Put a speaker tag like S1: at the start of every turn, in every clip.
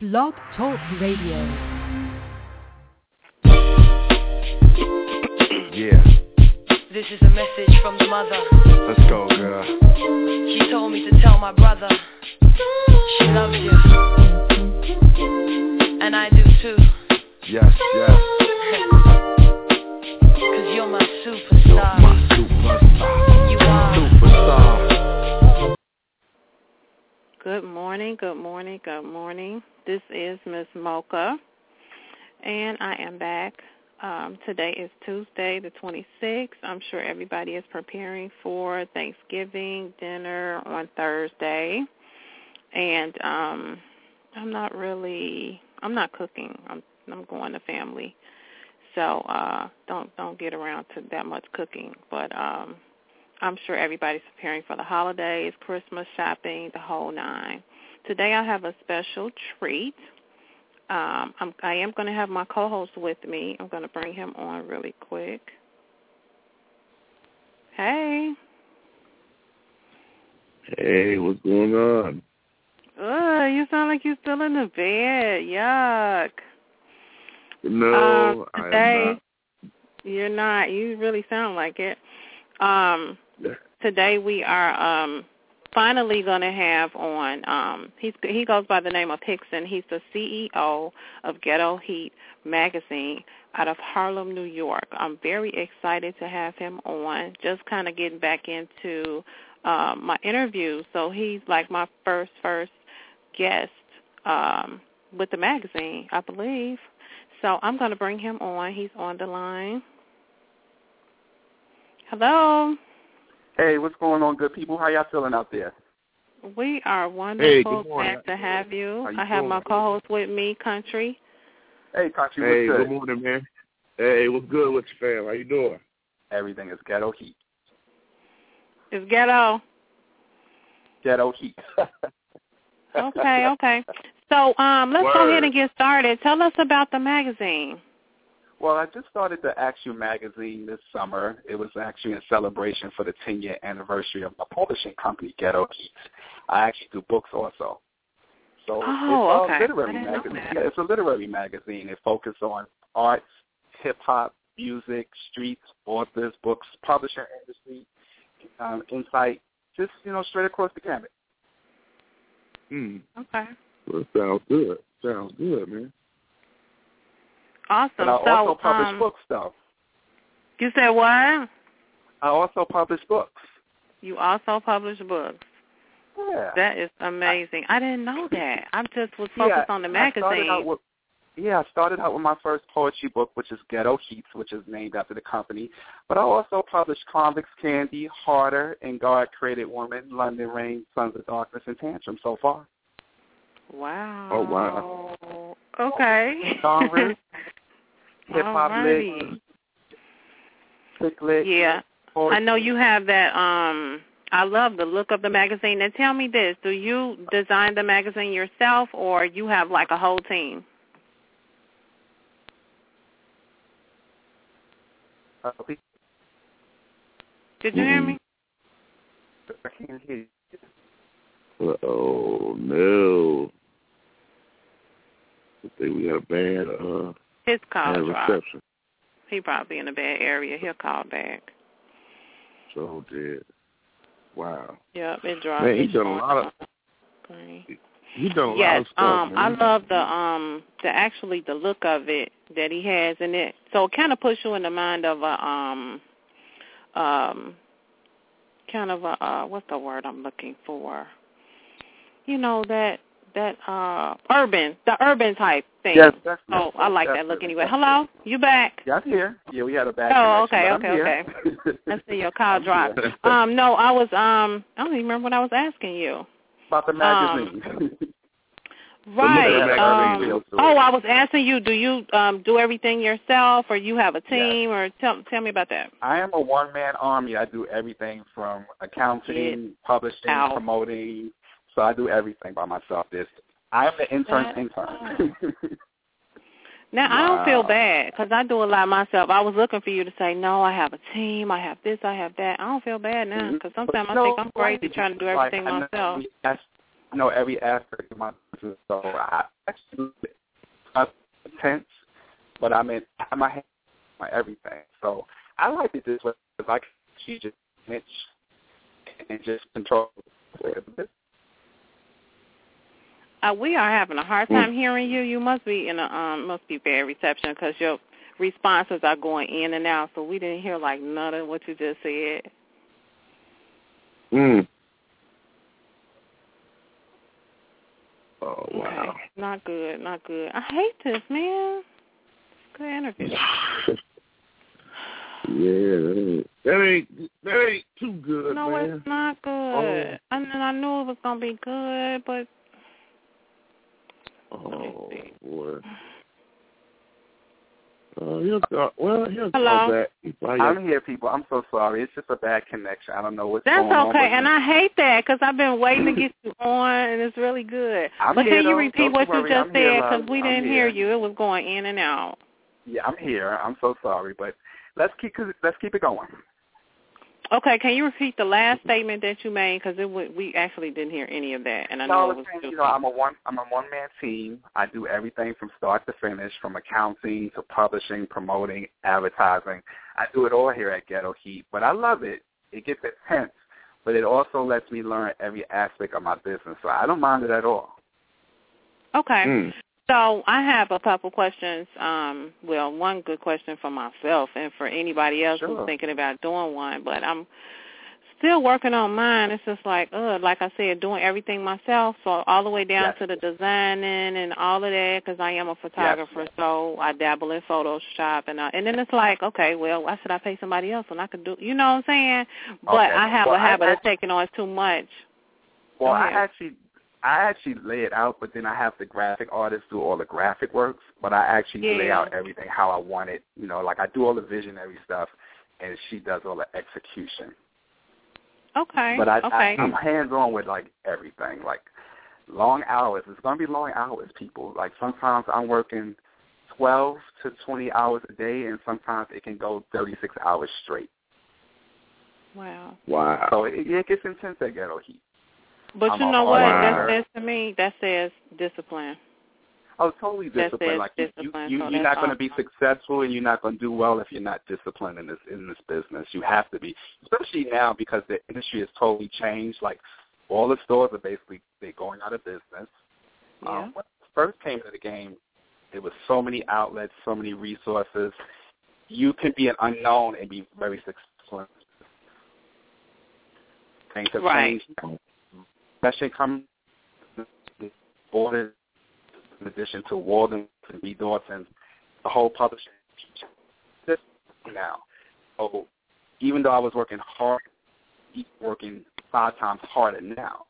S1: Blog Talk Radio.
S2: Yeah,
S3: This is a message from the mother.
S2: let's go, girl.
S3: She told me to tell my brother she loves you. And I do too.
S2: Yes, yes.
S4: Good morning, good morning, good morning. This is Miss Mocha, and I am back. Um, today is Tuesday, the 26th. I'm sure everybody is preparing for Thanksgiving dinner on Thursday, and um, I'm not really. I'm not cooking. I'm I'm going to family, so uh, don't don't get around to that much cooking. But um, I'm sure everybody's preparing for the holidays, Christmas shopping, the whole nine. Today I have a special treat. Um, I'm, I am going to have my co-host with me. I'm going to bring him on really quick. Hey.
S5: Hey, what's going on?
S4: Ugh, you sound like you're still in the bed. Yuck.
S5: No,
S4: Uh,
S5: I
S4: today,
S5: am not.
S4: You're not. You really sound like it. Um. Today we are um finally going to have on um he's he goes by the name of Hickson. He's the CEO of Ghetto Heat magazine out of Harlem, New York. I'm very excited to have him on. Just kind of getting back into um my interview. So he's like my first first guest um with the magazine, I believe. So I'm going to bring him on. He's on the line. Hello.
S6: Hey, what's going on, good people? How y'all feeling out there?
S4: We are wonderful.
S5: good morning.
S4: Glad to have you.
S6: How you
S4: I have my co-host with me, Country.
S6: Hey, Country,
S5: Hey,
S6: what's
S5: good
S6: good?
S5: morning, man. Hey, what's good with your fam? How you doing?
S6: Everything is ghetto heat.
S4: It's Ghetto.
S6: Ghetto heat.
S4: Okay, okay. So um, let's go ahead and get started. Tell us about the magazine.
S6: Well, I just started the Action magazine this summer. It was actually a celebration for the 10-year anniversary of my publishing company, Ghetto Heat. I actually do books also. So
S4: Oh,
S6: it's a literary
S4: I didn't know
S6: magazine. Yeah, it's a literary magazine. It focuses on arts, hip hop, music, streets, authors, books, publishing industry, um, insight, just you know, straight across the gamut.
S5: Hmm.
S4: Okay.
S5: Well, sounds good. Sounds good, man.
S4: Awesome.
S6: But I
S4: so
S6: also publish
S4: um,
S6: books, though.
S4: you said what?
S6: I also publish books.
S4: You also publish books.
S6: Yeah.
S4: That is amazing. I didn't know that. I just was
S6: Yeah,
S4: focused on the
S6: I
S4: magazine.
S6: out with, yeah, I started out with my first poetry book, which is Ghetto Heats, which is named after the company. But I also published Convicts Candy, Harder, and God Created Woman, London Rain, Sons of Darkness, and Tantrum so far.
S4: Wow.
S5: Oh, wow.
S4: Okay.
S6: Genres, hip hop lit,
S4: Alrighty.
S6: chick lit,
S4: Yeah.
S6: poetry.
S4: I know you have that um I love the look of the magazine. Now tell me this, do you design the magazine yourself or you have like a whole team?
S6: Uh,
S4: Did you hear me?
S6: I can't hear you.
S5: Oh no. I think we got a bad uh
S4: His call
S5: bad
S4: dropped.
S5: reception.
S4: He probably in a bad area. He'll call back.
S5: So dead. Wow.
S4: Yep, it dropped.
S5: Man, he done a lot of
S4: screen.
S5: he done a lot of stuff,
S4: um, I love the um the actually the look of it that he has in it. So it kind of puts you in the mind of a um um kind of a uh what's the word I'm looking for? You know that that uh urban the urban type thing.
S6: Yes, that's
S4: Oh, I like that look anyway. Hello, you back?
S6: Yeah, I'm here. Yeah, we had a bad
S4: Oh, okay, okay,
S6: here.
S4: I see your call drop. Um, no, I was um I don't even remember what I was asking you.
S6: About the magazine.
S4: Right. Um, oh. I was asking you, do you um do everything yourself or you have a team or tell tell me about that.
S6: I am a one man army. I do everything from accounting, publishing,
S4: out.
S6: promoting. So I do everything by myself. This I am the intern
S4: That's
S6: intern.
S4: Now I don't feel bad because I do a lot myself. I was looking for you to say no. I have a team. I have this. I have that. I don't feel bad now mm-hmm. because sometimes I think I'm crazy
S6: like,
S4: trying to do everything
S6: I know
S4: myself.
S6: That's know every aspect of my business. So I actually tense, but I'm in my head, my everything. So I like it this way because I can just niche and just control the
S4: Uh, we are having a hard time hearing you. You must be in a um must be bad reception because your responses are going in and out. So we didn't hear like none of what you just said.
S5: Mm. Oh wow.
S4: Okay. Not good. Not good. I hate this, man. It's good interview.
S5: Yeah, that ain't that ain't, that ain't too good,
S4: no,
S5: man.
S4: it's not good.
S5: Oh.
S4: And then I knew it was gonna be good, but
S5: Oh boy. Uh, he'll call, well, he'll
S4: Hello?
S5: call back. He
S6: I'm here, people. I'm so sorry. It's just a bad connection. I don't know what's
S4: that's
S6: going on.
S4: That's
S6: okay.
S4: And. I hate that because I've been waiting to get you on, and it's really good.
S6: I'm
S4: but
S6: here,
S4: can you repeat
S6: Don't
S4: what you just
S6: I'm
S4: said? Because we
S6: I'm
S4: didn't
S6: here.
S4: hear you. It was going in and out.
S6: Yeah, I'm here. I'm so sorry, but let's keep let's keep it going.
S4: Okay, can you repeat the last statement that you made? Because it w- we actually didn't hear any of that, and I
S6: No,
S4: know
S6: I
S4: it
S6: was
S4: was
S6: saying,
S4: stupid.
S6: you know, I'm a one I'm a one man team. I do everything from start to finish, from accounting to publishing, promoting, advertising. I do it all here at Ghetto Heat. But I love it. It gets intense, but it also lets me learn every aspect of my business. So I don't mind it at all.
S4: Okay.
S5: Mm.
S4: So I have a couple questions. Um, well, one good question for myself and for anybody else
S6: Sure.
S4: who's thinking about doing one. But I'm still working on mine. It's just like, uh, like I said, doing everything myself. So all the way down
S6: Yes.
S4: to the designing and all of that, because I am a photographer. So I dabble in Photoshop, and I, and then it's like, okay, well, why should I pay somebody else when I could do? You know what I'm saying? But
S6: Okay.
S4: I have
S6: Well,
S4: a
S6: I-
S4: habit
S6: I-
S4: of taking on too much.
S6: Well, I actually I actually lay it out, but then I have the graphic artist do all the graphic works. But I actually lay out everything how I want it. You know, like I do all the visionary stuff, and she does all the execution.
S4: Okay.
S6: But I,
S4: okay.
S6: I I'm hands on with like everything, like long hours. It's gonna be long hours, people. Like sometimes I'm working twelve to twenty hours a day, and sometimes it can go thirty six hours straight.
S4: wow.
S5: Wow.
S6: So it, it gets intense at Ghetto Heat.
S4: But
S6: I'm
S4: you know what? That says to me, that says discipline.
S6: Oh, totally disciplined. Like you,
S4: discipline,
S6: you,
S4: so
S6: you're not going to be successful, and you're not going to do well if you're not disciplined in this in this business. You have to be, especially now because the industry has totally changed. Like all the stores are basically they're going out of business.
S4: Yeah.
S6: Um, when I first came to the game, there was so many outlets, so many resources. You can be an unknown and be very successful. Things have
S4: Right.
S6: changed, especially come orders in addition to Walden and B. Dalton, the whole publishing system now. So even though I was working hard, working five times harder now,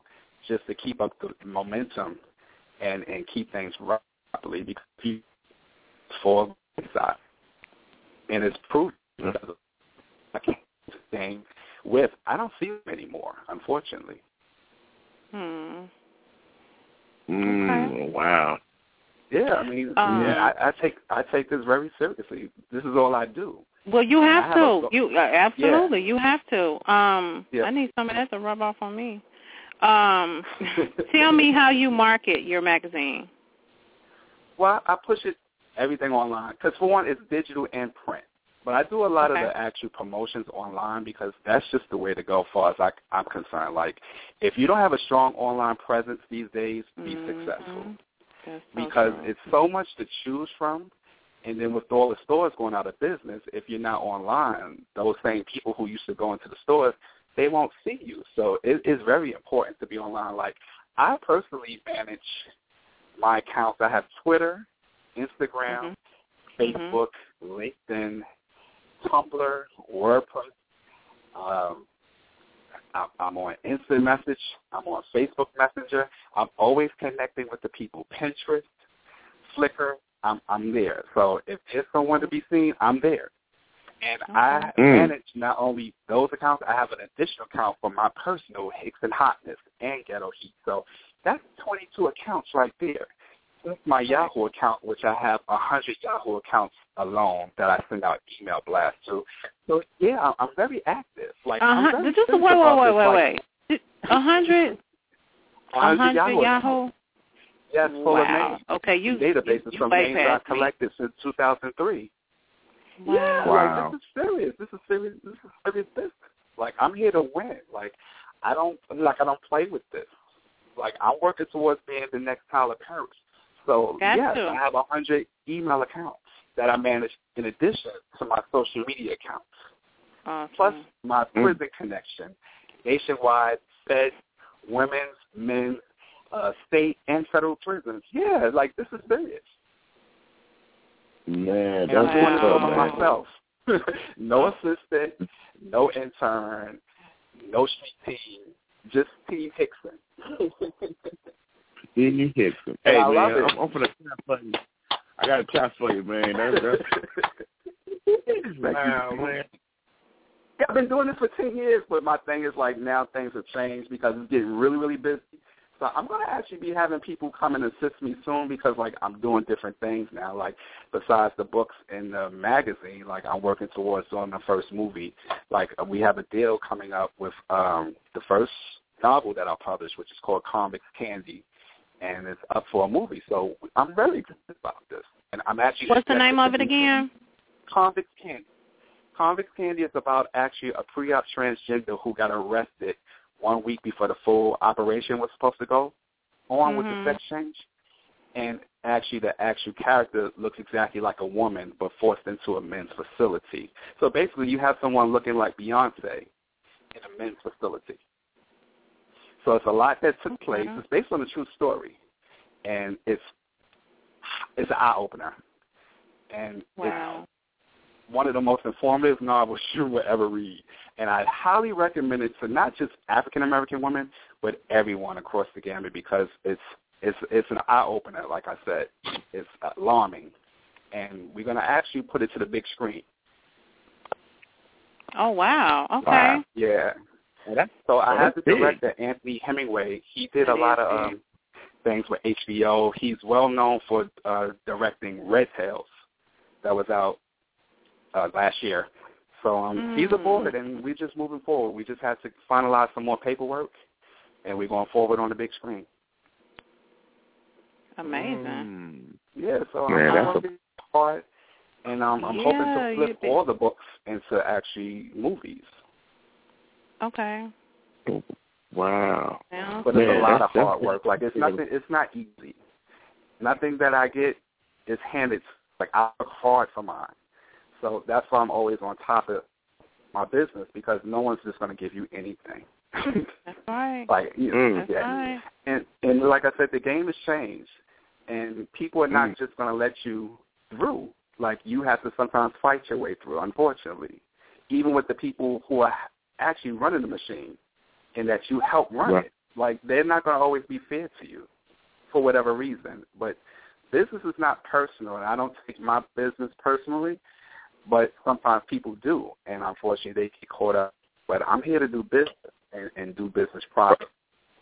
S6: just to keep up the momentum and and keep things right properly because you fall inside, and it's proof. I can't thing with I don't see them anymore, unfortunately.
S4: Hmm.
S5: Mm, wow.
S6: Yeah, I mean,
S4: Um,
S6: yeah, I, I take I take this very seriously. This is all I do.
S4: Well, you have
S6: have
S4: to.
S6: a-
S4: you uh, absolutely. You have to. Um,
S6: Yeah.
S4: I need some of that to rub off on me. Um, tell me how you market your magazine.
S6: Well, I push it everything online because for one, it's digital and print. But I do a lot
S4: Okay.
S6: of the actual promotions online because that's just the way to go, as far as I, I'm concerned. Like, if you don't have a strong online presence these days, be
S4: Mhm.
S6: successful
S4: That's
S6: because it's so much to choose from. And then with all the stores going out of business, if you're not online, those same people who used to go into the stores, they won't see you. So it is very important to be online. Like I personally manage my accounts. I have Twitter, Instagram,
S4: Mhm.
S6: Facebook, LinkedIn, Tumblr, WordPress. Um, I'm, I'm on Instant Message. I'm on Facebook Messenger. I'm always connecting with the people. Pinterest, Flickr. I'm I'm there. So if there's someone to be seen, I'm there. And I
S5: Mm.
S6: manage not only those accounts, I have an additional account for my personal Hickson Hotness and Ghetto Heat. So that's 22 accounts right there. That's my Yahoo account, which I have a 100 Yahoo accounts alone that I send out email blasts to. So yeah, I'm, I'm very active. Like I'm
S4: Uh-huh.
S6: very
S4: Did you
S6: serious
S4: wait, wait, wait, wait,
S6: Like,
S4: wait. A hundred, A
S6: 100
S4: hundred
S6: Yahoo.
S4: Yahoo.
S6: Yes, full of
S4: wow.
S6: names.
S4: Okay, you
S6: databases
S4: you, you
S6: from names I've
S4: past me.
S6: collected since 2003.
S4: Wow.
S6: Yeah,
S5: Wow.
S6: like this is serious. This is serious. This is serious business. Like I'm here to win. Like I don't like I don't play with this. Like I'm working towards being the next Tyler Perry. So
S4: Got
S6: yes,
S4: to.
S6: I have a hundred email accounts that I manage in addition to my social media accounts.
S4: Awesome.
S6: Plus my
S5: Mm.
S6: prison connection, nationwide, Fed, women's, men's, uh, state and federal prisons. Yeah, like this is serious.
S5: Man,
S6: And I'm
S5: that's
S6: doing
S5: what's
S6: this all by myself. no assistant, no intern, no street team, just Team Hickson.
S5: Stevie Hickson.
S6: And
S5: Hey
S6: I
S5: man. I'm, I'm finna clap for you. I got a clap for you, man. That's, that's wow, man.
S6: Yeah, I've been doing this for ten years, but my thing is like now things have changed because it's getting really, really busy. So I'm gonna actually be having people come and assist me soon because like I'm doing different things now. Like besides the books and the magazine, like I'm working towards doing the first movie. Like we have a deal coming up with um the first novel that I'll publish, which is called Convicts Candy, and it's up for a movie. So I'm very excited about this, and I'm actually.
S4: What's the name of it again?
S6: Convicts Candy. Convicts Candy is about actually a pre-op transgender who got arrested one week before the full operation was supposed to go on with the
S4: Mhm.
S6: sex change. And actually the actual character looks exactly like a woman but forced into a men's facility. So basically you have someone looking like Beyonce in a men's facility. So it's a lot that took place.
S4: Mhm.
S6: It's based on a true story. And it's it's an eye opener. And it's one of the most informative novels you will ever read. And I highly recommend it to not just African American women, but everyone across the gamut because it's it's it's an eye opener. Like I said, it's alarming, and we're gonna actually put it to the big screen.
S4: Oh wow. Okay.
S5: Wow.
S6: Yeah.
S5: Well,
S6: So I have the director Anthony Hemingway. He did a lot of um, things with HBO. He's well known for uh, directing Red Tails, that was out uh, last year. So um, he's
S4: Mm.
S6: aboard, and we're just moving forward. We just have to finalize some more paperwork, and we're going forward on the big screen.
S4: Amazing.
S5: Mm.
S6: Yeah, so
S5: Man,
S6: I'm
S5: that's
S6: working hard, and um, I'm hoping to flip all the books into actually movies.
S4: Okay.
S5: Wow.
S4: Well,
S6: But it's
S5: Man,
S6: a lot of hard work. Like it's nothing. It's not easy. Nothing that I get is handed. Like I work hard for mine, so that's why I'm always on top of my business because no one's just going to give you anything.
S4: that's right.
S6: like you know,
S5: Mm.
S4: That's
S6: yeah.
S4: right.
S6: and and like I said, the game has changed, and people are not
S5: Mm.
S6: just going to let you through. Like you have to sometimes fight your way through. Unfortunately, even with the people who are actually running the machine, and that you help run
S5: Right.
S6: it, like they're not going to always be fair to you, for whatever reason. But business is not personal, and I don't take my business personally. But sometimes people do, and unfortunately, they get caught up. But I'm here to do business and, and do business proper.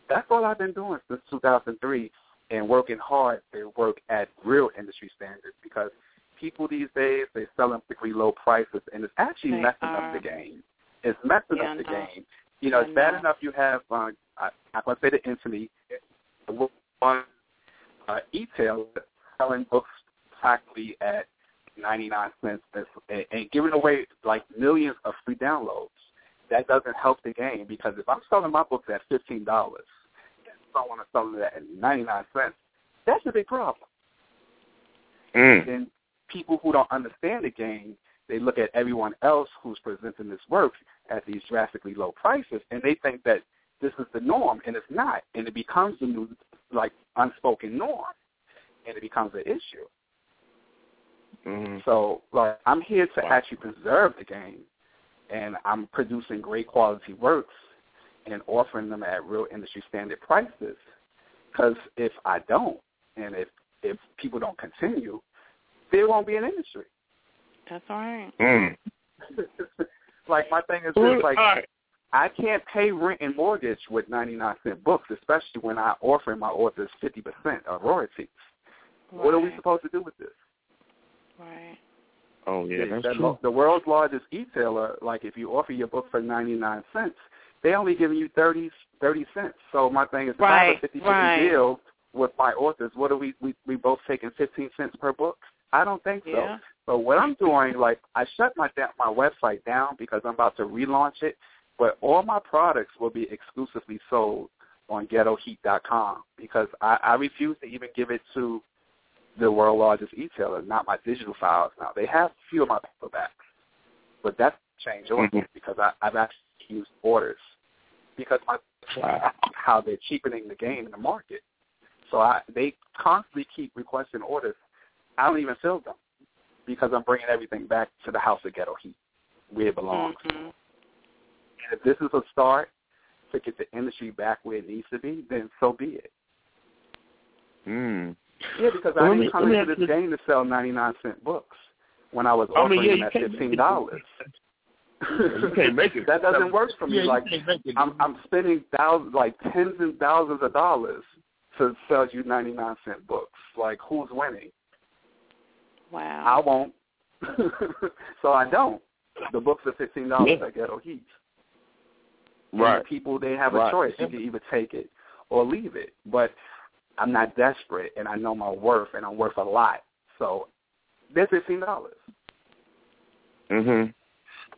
S6: That's all I've been doing since 2003, and working hard to work at real industry standards because people these days they sell them particularly low prices, and it's actually
S4: They
S6: messing
S4: are.
S6: up the game. It's messing
S4: Yeah,
S6: up the
S4: I
S6: game. You know,
S4: I
S6: it's bad
S4: know.
S6: enough you have. Uh, I, I'm gonna say the infamy. One uh, e-tail selling books practically at 99 cents and, and giving away like millions of free downloads. That doesn't help the game because if I'm selling my books at fifteen dollars, and someone is selling it at 99 cents, that's a big problem.
S5: Mm.
S6: Then people who don't understand the game, they look at everyone else who's presenting this work at these drastically low prices, and they think that this is the norm, and it's not, and it becomes the new like unspoken norm, and it becomes an issue.
S5: Mm.
S6: So, like, I'm here to
S5: Wow.
S6: actually preserve the game, and I'm producing great quality works and offering them at real industry standard prices. Because if I don't, and if if people don't continue, there won't be an industry.
S4: That's right.
S5: Mm.
S6: like my thing is
S5: Well,
S6: this, like
S5: all right.
S6: I can't pay rent and mortgage with 99 cent books, especially when I offer my authors 50% of royalties. What are we supposed to do with this?
S4: Right.
S5: Oh yeah,
S6: the,
S5: that's
S6: the,
S5: true.
S6: the world's largest e-tailer, like if you offer your book for 99 cents, they only giving you thirty thirty cents. So my thing is, if I
S4: Right,
S6: have a 50
S4: right.
S6: deal with my authors, what are we, we we both taking fifteen cents per book? I don't think so.
S4: Yeah.
S6: So what I'm doing, like, I shut my da- my website down because I'm about to relaunch it, but all my products will be exclusively sold on GhettoHeat.com because I, I refuse to even give it to the world largest e-tailer, not my digital files now. They have a few of my paperbacks, but that's changed over
S5: Mhm.
S6: because I, I've actually used orders because my
S5: Wow.
S6: how they're cheapening the game in the market. So I they constantly keep requesting orders. I don't even fill them because I'm bringing everything back to the house of ghetto heat where it belongs.
S4: Mhm.
S6: And if this is a start to get the industry back where it needs to be, then so be it.
S5: Mm.
S6: Yeah, because
S5: Well,
S6: I didn't
S5: me-
S6: come into this game to sell 99 cent books when I was
S5: I mean, yeah,
S6: them
S5: you
S6: at
S5: can't
S6: fifteen dollars.
S5: You can't make it.
S6: that doesn't work for me.
S5: Yeah,
S6: like
S5: can't make it.
S6: I'm I'm spending thousands, like tens and thousands of dollars to sell you 99 cent books. Like who's winning? I won't. so I don't. The books are fifteen dollars
S5: Yeah.
S6: at Ghetto Heat. And
S5: Right.
S6: People they have a
S5: Right.
S6: choice. You can either take it or leave it. But I'm not desperate, and I know my worth, and I'm worth a lot. So they're fifteen dollars.
S5: Mhm.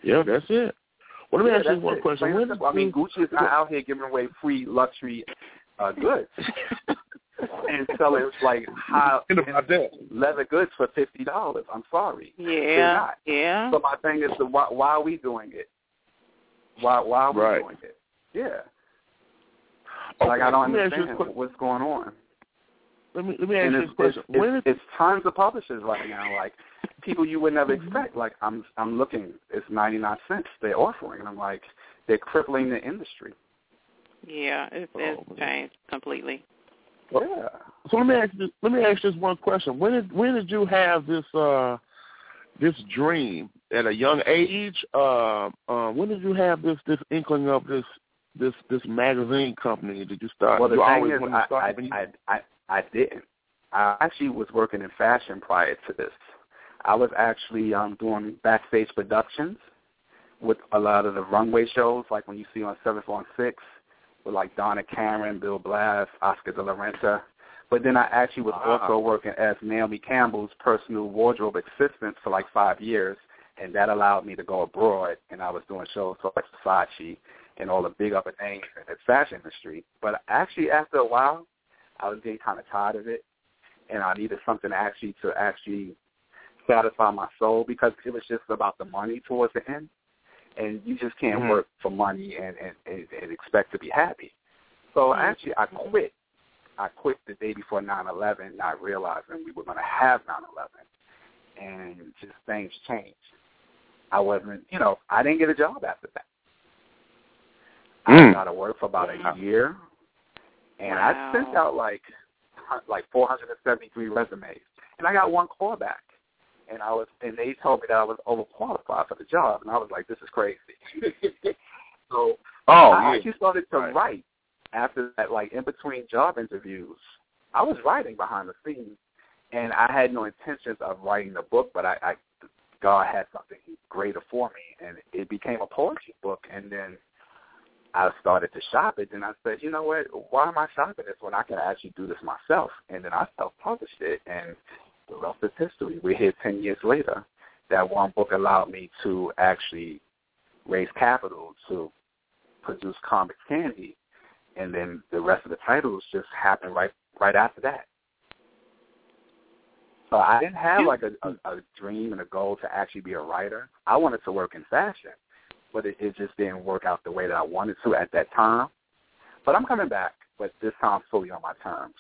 S5: Yeah, that's it. Well, let me
S6: Yeah,
S5: ask you one
S6: it.
S5: question. When.
S6: I mean, Gucci is not out here giving away free luxury uh, goods and selling like high
S5: Think
S6: leather goods for fifty dollars. I'm sorry.
S4: Yeah.
S6: not.
S4: Yeah.
S6: So my thing is, the, why, why are we doing it? Why why are we
S5: Right.
S6: doing it? Yeah.
S5: Okay,
S6: Like I don't
S5: let me ask you a
S6: understand what's going on.
S5: Let me let me ask
S6: And
S5: you
S6: it's,
S5: this question.
S6: it's,
S5: when
S6: it's,
S5: is
S6: it's tons of publishers right now, like people you would never mm-hmm. expect. Like I'm I'm looking, it's ninety nine cents they're offering, and I'm like, they're crippling the industry.
S4: Yeah. It's, oh, it's
S5: Oh, man.
S4: changed completely.
S6: Yeah.
S5: so? Let me ask you. Let me ask you this one question. When did when did you have this uh this dream at a young age? Uh, uh, when did you have this this inkling of this this this magazine company? Did you start?
S6: Well, the
S5: you
S6: thing is, I, I,
S5: you-
S6: I, I, I didn't. I actually was working in fashion prior to this. I was actually um, doing backstage productions with a lot of the runway shows, like when you see on Seventh on Sixth, with like Donna Karan, Bill Blass, Oscar de la Renta. But then I actually was
S5: Wow.
S6: also working as Naomi Campbell's personal wardrobe assistant for like five years, and that allowed me to go abroad. And I was doing shows for like Versace and all the big upper names in the fashion industry. But actually, after a while, I was getting kind of tired of it, and I needed something actually to actually satisfy my soul because it was just about the money towards the end, and you just can't
S5: Mhm.
S6: work for money and, and, and, and expect to be happy. So actually, I quit. I quit the day before 9/11, not realizing we were going to have 9/11, and just things changed. I wasn't, you know, I didn't get a job after that. I
S5: Mm.
S6: was out of work for about a year, and I sent out like like 473 resumes, and I got one call back. And I was, and they told me that I was overqualified for the job, and I was like, "This is crazy." so
S5: oh
S6: I
S5: yeah.
S6: actually started to
S5: Right.
S6: write after that, like in between job interviews. I was writing behind the scenes, and I had no intentions of writing the book, but I, I God had something greater for me, and it became a poetry book. And then I started to shop it, and I said, you know what? Why am I shopping this when I can actually do this myself? And then I self-published it, and the rest is history. We're here ten years later. That one book allowed me to actually raise capital to produce Convicts Candy, and then the rest of the titles just happened right right after that. So I didn't have like a, a, a dream and a goal to actually be a writer. I wanted to work in fashion, but it, it just didn't work out the way that I wanted to at that time. But I'm coming back, but this time fully on my terms.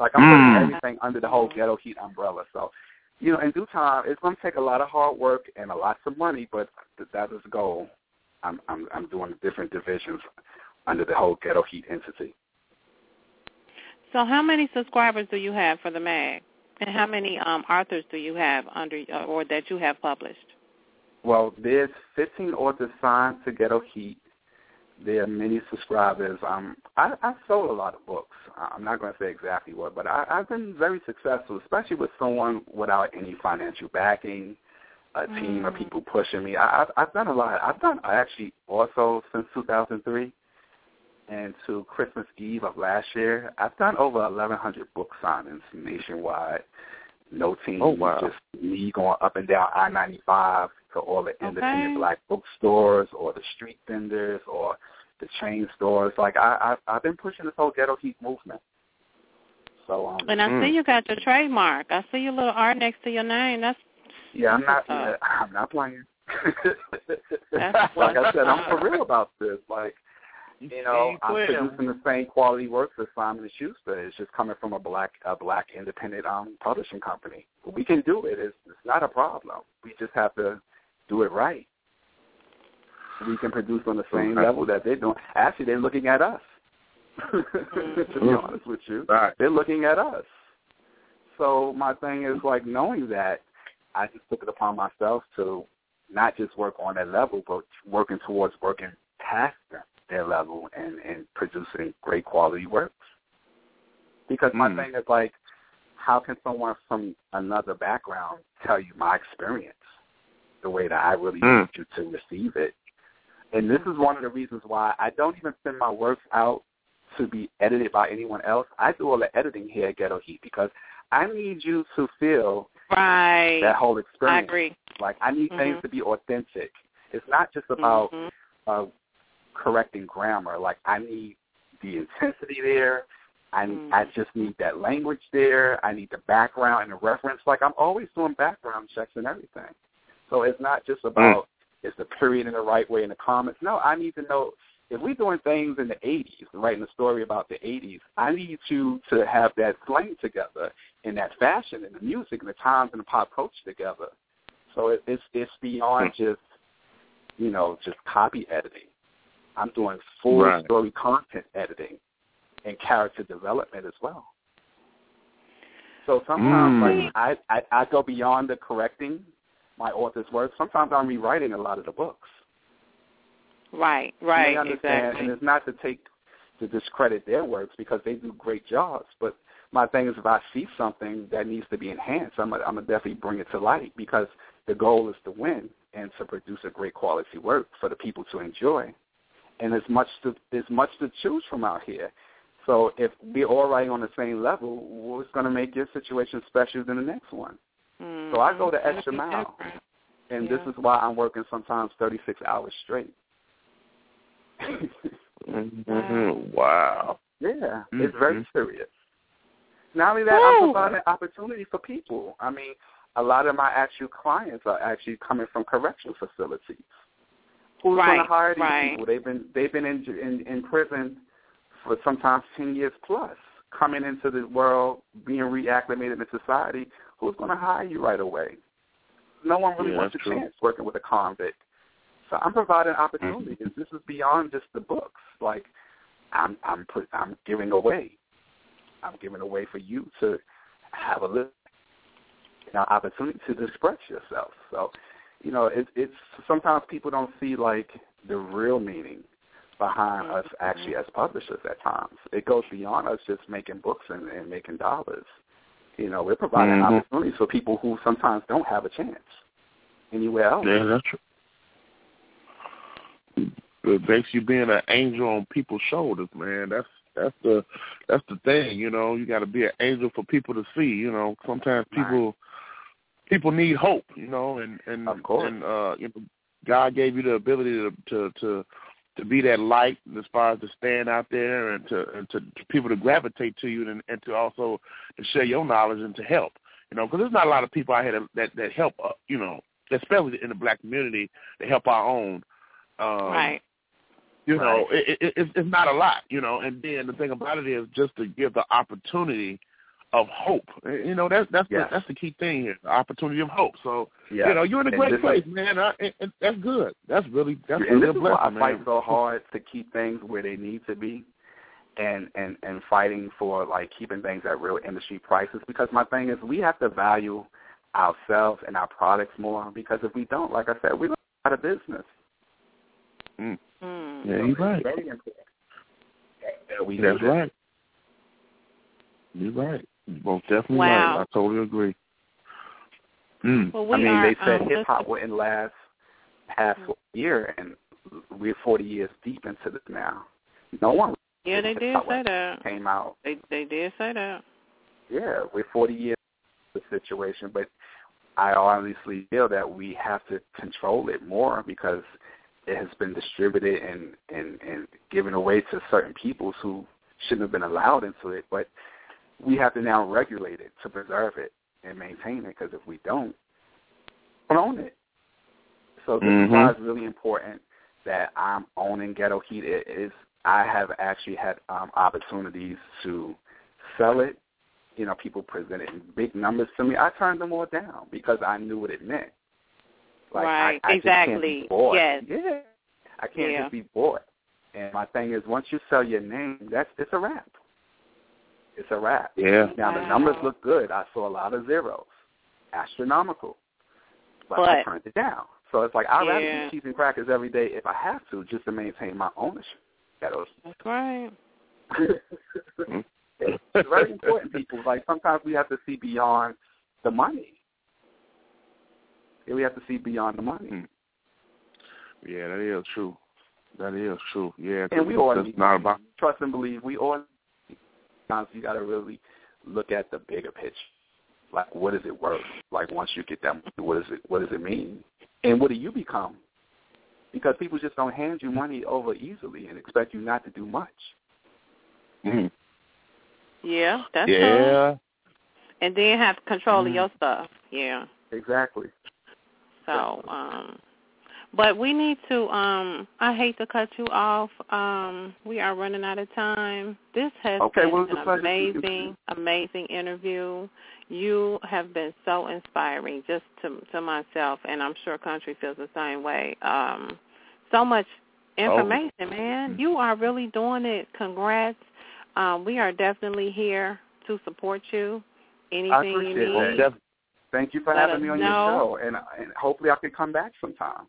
S6: Like I'm
S5: Mm.
S6: putting everything under the whole ghetto heat umbrella. So, you know, in due time, it's going to take a lot of hard work and a lots of money, but th- that is the goal. I'm I'm I'm doing different divisions under the whole ghetto heat entity.
S4: So how many subscribers do you have for the mag? And how many um, authors do you have under uh, or that you have published?
S6: Well, there's 15 authors signed to Ghetto Heat. There are many subscribers. Um, I, I sold a lot of books. I'm not going to say exactly what, but I, I've been very successful, especially with someone without any financial backing. a team of
S4: Mm.
S6: people pushing me. I, I've, I've done a lot. I've done actually also since 2003 and to Christmas Eve of last year. I've done over 1,100 book signings nationwide. No team,
S5: Oh, wow.
S6: just me going up and down I-95 to all the independent
S4: Okay.
S6: black bookstores or the street vendors or the chain stores. Like I, I, I've been pushing this whole ghetto heat movement. So um,
S4: And I
S5: Mm.
S4: see you got your trademark. I see your little R next to your name. That's
S6: Yeah, I'm not.
S4: That's what's
S6: I'm not playing. Like I said, I'm for real about this. Like, you know, I'm producing the same quality works as Simon and Schuster. It's just coming from a black, a black independent um publishing company. We can do it. It's, it's not a problem. We just have to do it right. We can produce on the same level that they're doing. Actually, they're looking at us. to be
S5: Mhm.
S6: honest with you,
S5: Right.
S6: they're looking at us. So my thing is like knowing that I just took it upon myself to not just work on that level, but working towards working past them, their level and, and producing great quality works. Because my
S5: Mm.
S6: thing is like, how can someone from another background tell you my experience the way that I really
S5: Mm.
S6: need you to receive it? And this is one of the reasons why I don't even send my works out to be edited by anyone else. I do all the editing here at Ghetto Heat because I need you to feel
S4: right.
S6: that whole experience.
S4: I agree.
S6: Like I need things
S4: Mhm.
S6: to be authentic. It's not just about
S4: Mhm.
S6: uh, correcting grammar. Like I need the intensity there. I
S4: Mhm.
S6: I just need that language there. I need the background and the reference. Like I'm always doing background checks and everything. So it's not just about is the period in the right way in the comments. No, I need to know if we're doing things in the 80s, and writing a story about the 80s, I need you to have that slang together in that fashion and the music and the times and the pop culture together. So it, it's it's beyond just you know just copy editing. I'm doing full
S5: Right.
S6: story content editing and character development as well. So sometimes
S5: Mm.
S6: like I, I I go beyond the correcting my author's work. Sometimes I'm rewriting a lot of the books.
S4: Right, right, exactly.
S6: and it's not to take to discredit their works because they do great jobs. But my thing is, if I see something that needs to be enhanced, I'm gonna, I'm gonna definitely bring it to light because the goal is to win and to produce a great quality work for the people to enjoy. And there's much to there's much to choose from out here. So if we're all writing on the same level, what's going to make your situation special than the next one?
S4: Mhm.
S6: So I go the extra
S4: be
S6: mile. And
S4: Yeah.
S6: this is why I'm working sometimes 36 hours straight.
S5: Mhm. Wow.
S6: Yeah, it's very
S5: Mhm.
S6: serious. Not only that,
S4: Woo!
S6: I'm providing opportunity for people. I mean, a lot of my actual clients are actually coming from correctional facilities. Who's going
S4: Right,
S6: to hire these
S4: right.
S6: people? They've been they've been in, in in prison for sometimes ten years plus, coming into the world, being reacclimated in society. Who's going to hire you right away? No one really
S5: Yeah,
S6: wants a
S5: true.
S6: chance working with a convict. So I'm providing opportunities.
S5: Mm-hmm.
S6: This is beyond just the books. Like I'm I'm put I'm giving away. I'm giving away for you to have a little you know, opportunity to express yourself. So, you know, it, it's sometimes people don't see like the real meaning behind us actually as publishers at times. It goes beyond us just making books and, and making dollars. You know, we're providing
S5: Mhm.
S6: opportunities for people who sometimes don't have a chance anywhere else.
S5: Yeah, that's true. It makes you being an angel on people's shoulders, man. That's that's the that's the thing, you know. You got to be an angel for people to see. You know, sometimes
S6: Right.
S5: people people need hope, you know, and and
S6: Of course.
S5: and uh, you know, God gave you the ability to to to to be that light as far as to stand out there and to and to, to people to gravitate to you and and to also to share your knowledge and to help. You know, because there's not a lot of people out here that that, that help. Uh, you know, especially in the black community, to help our own. Um,
S4: right.
S5: you know,
S6: Right.
S5: it, it, it's, it's not a lot, you know. And then the thing about it is just to give the opportunity of hope. You know, that's that's
S6: Yes.
S5: the, that's the key thing here, the opportunity of hope. So
S6: Yeah.
S5: you know, you're in a great place,
S6: is-
S5: man. I, and, and that's good. That's really that's
S6: and
S5: really
S6: this
S5: a
S6: is why I
S5: blessing,
S6: fight so hard to keep things where they need to be, and and and fighting for like keeping things at real industry prices. Because my thing is, we have to value ourselves and our products more. Because if we don't, like I said, we're out of business.
S5: Mm.
S4: Mm.
S5: Yeah, you're right.
S6: It's that we
S5: That's right. You're right. You're most definitely
S4: Wow.
S5: right. I totally agree. Mm.
S4: Well, we
S6: I mean,
S4: are,
S6: they said
S4: um,
S6: hip hop wouldn't last half a year, and we're 40 years deep into this now. No one
S4: Yeah, they did say that.
S6: came out.
S4: They they did say that.
S6: Yeah, we're 40 years into the situation, but I honestly feel that we have to control it more because it has been distributed and and and given away to certain peoples who shouldn't have been allowed into it. But we have to now regulate it to preserve it and maintain it because if we don't, we own it. So this is why
S5: Mhm.
S6: it's really important that I'm owning Ghetto Heat. It is I have actually had um, opportunities to sell it. You know, people presented big numbers to me. I turned them all down because I knew what it meant. Like,
S4: Right,
S6: I, I just can't
S4: exactly.
S6: be bought.
S4: Yes.
S6: Yeah. I can't
S4: Yeah.
S6: just be bought. And my thing is, once you sell your name, that's it's a wrap. It's a wrap.
S5: Yeah.
S6: Now the numbers look good. I saw a lot of zeros, astronomical, but, I turned it down. So it's like I'd rather
S4: Yeah.
S6: eat cheese and crackers every day if I have to, just to maintain my ownership. That was
S4: That's right.
S6: it's very important, people. Like sometimes we have to see beyond the money. Yeah, we have to see beyond the money.
S5: Mm. Yeah, that is true. That is true. Yeah,
S6: And we all need
S5: not about.
S6: trust and believe. We all sometimes you got to really look at the bigger picture. Like, what is it worth? Like, once you get that, money, what is it? What does it mean? And what do you become? Because people just don't hand you money over easily and expect you not to do much.
S5: Mm.
S4: Yeah, that's true.
S5: Yeah.
S4: And then have control
S6: Mhm.
S4: of your stuff. Yeah.
S6: Exactly.
S4: So, um but we need to um I hate to cut you off. Um we are running out of time. This has
S6: Okay,
S4: been
S6: well,
S4: an
S6: pleasure speaking to
S4: amazing, amazing interview. You have been so inspiring just to to myself and I'm sure country feels the same way. Um so much information, man. You are really doing it. Congrats. Um, we are definitely here to support you. Anything
S6: I
S4: you need.
S6: that. Thank you for
S4: Let
S6: having me on
S4: know.
S6: your show, and and hopefully I can come back sometime.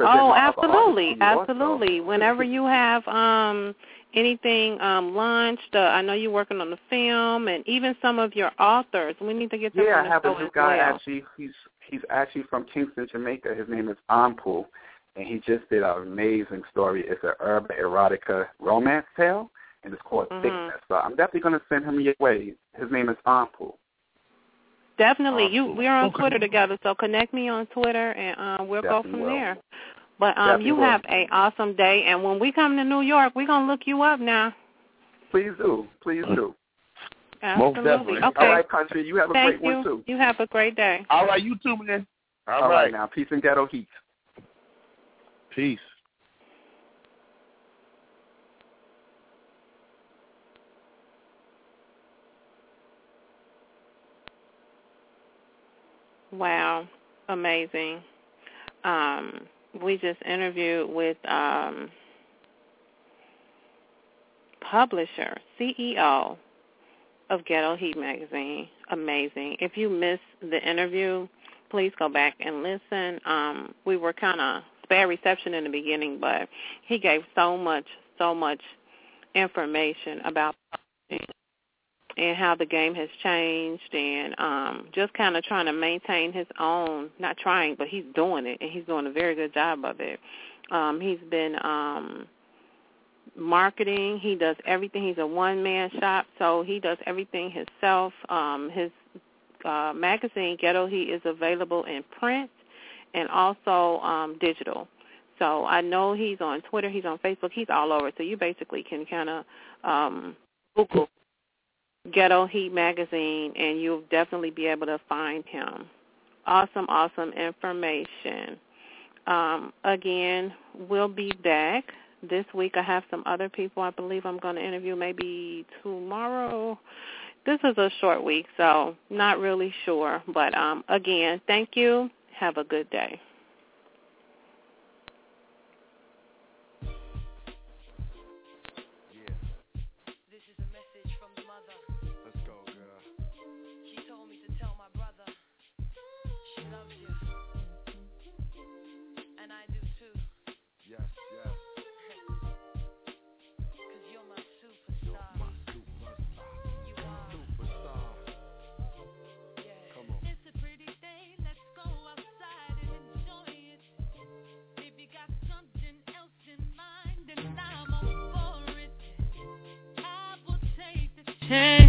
S4: Oh, absolutely,
S6: artists to you also.
S4: absolutely. Whenever you have um anything um launched, uh, I know you're working on the film, and even some of your authors. We need to get them
S6: Yeah, I have a new guy
S4: well.
S6: actually. He's he's actually from Kingston, Jamaica. His name is Anpul, and he just did an amazing story. It's an urban erotica romance tale, and it's called
S4: Mhm.
S6: Thickness. So I'm definitely going to send him your way. His name is Anpul.
S4: Definitely, you. We're on
S5: Okay.
S4: Twitter together, so connect me on Twitter, and uh, we'll go from
S6: will.
S4: there. But um,
S6: Definitely
S4: you
S6: will.
S4: have a awesome day, and when we come to New York, we're gonna look you up now.
S6: Please do. Please do.
S5: Most
S4: Absolutely.
S5: definitely.
S4: Okay.
S6: All right, country. You have a
S4: Thank
S6: great
S4: you.
S6: one too.
S4: You have a great day.
S5: All right, you too, man.
S6: All
S5: All
S6: right
S5: right.
S6: now. Peace and ghetto heat.
S5: Peace.
S4: Wow, amazing. Um, we just interviewed with um, publisher, CEO of Ghetto Heat magazine. Amazing. If you missed the interview, please go back and listen. Um, we were kind of spare reception in the beginning, but he gave so much, so much information about and how the game has changed and um just kind of trying to maintain his own not trying but he's doing it and he's doing a very good job of it. Um he's been um marketing. He does everything. He's a one man shop so he does everything himself. Um his uh magazine ghetto he is available in print and also um digital. So i know he's on twitter he's on facebook he's all over. So you basically can kind of um google Ghetto Heat magazine, and you'll definitely be able to find him. Awesome, awesome information. Um, again, we'll be back this week. I have some other people I believe I'm going to interview maybe tomorrow. This is a short week, so not really sure. But um, again, thank you. Have a good day.
S3: Pretend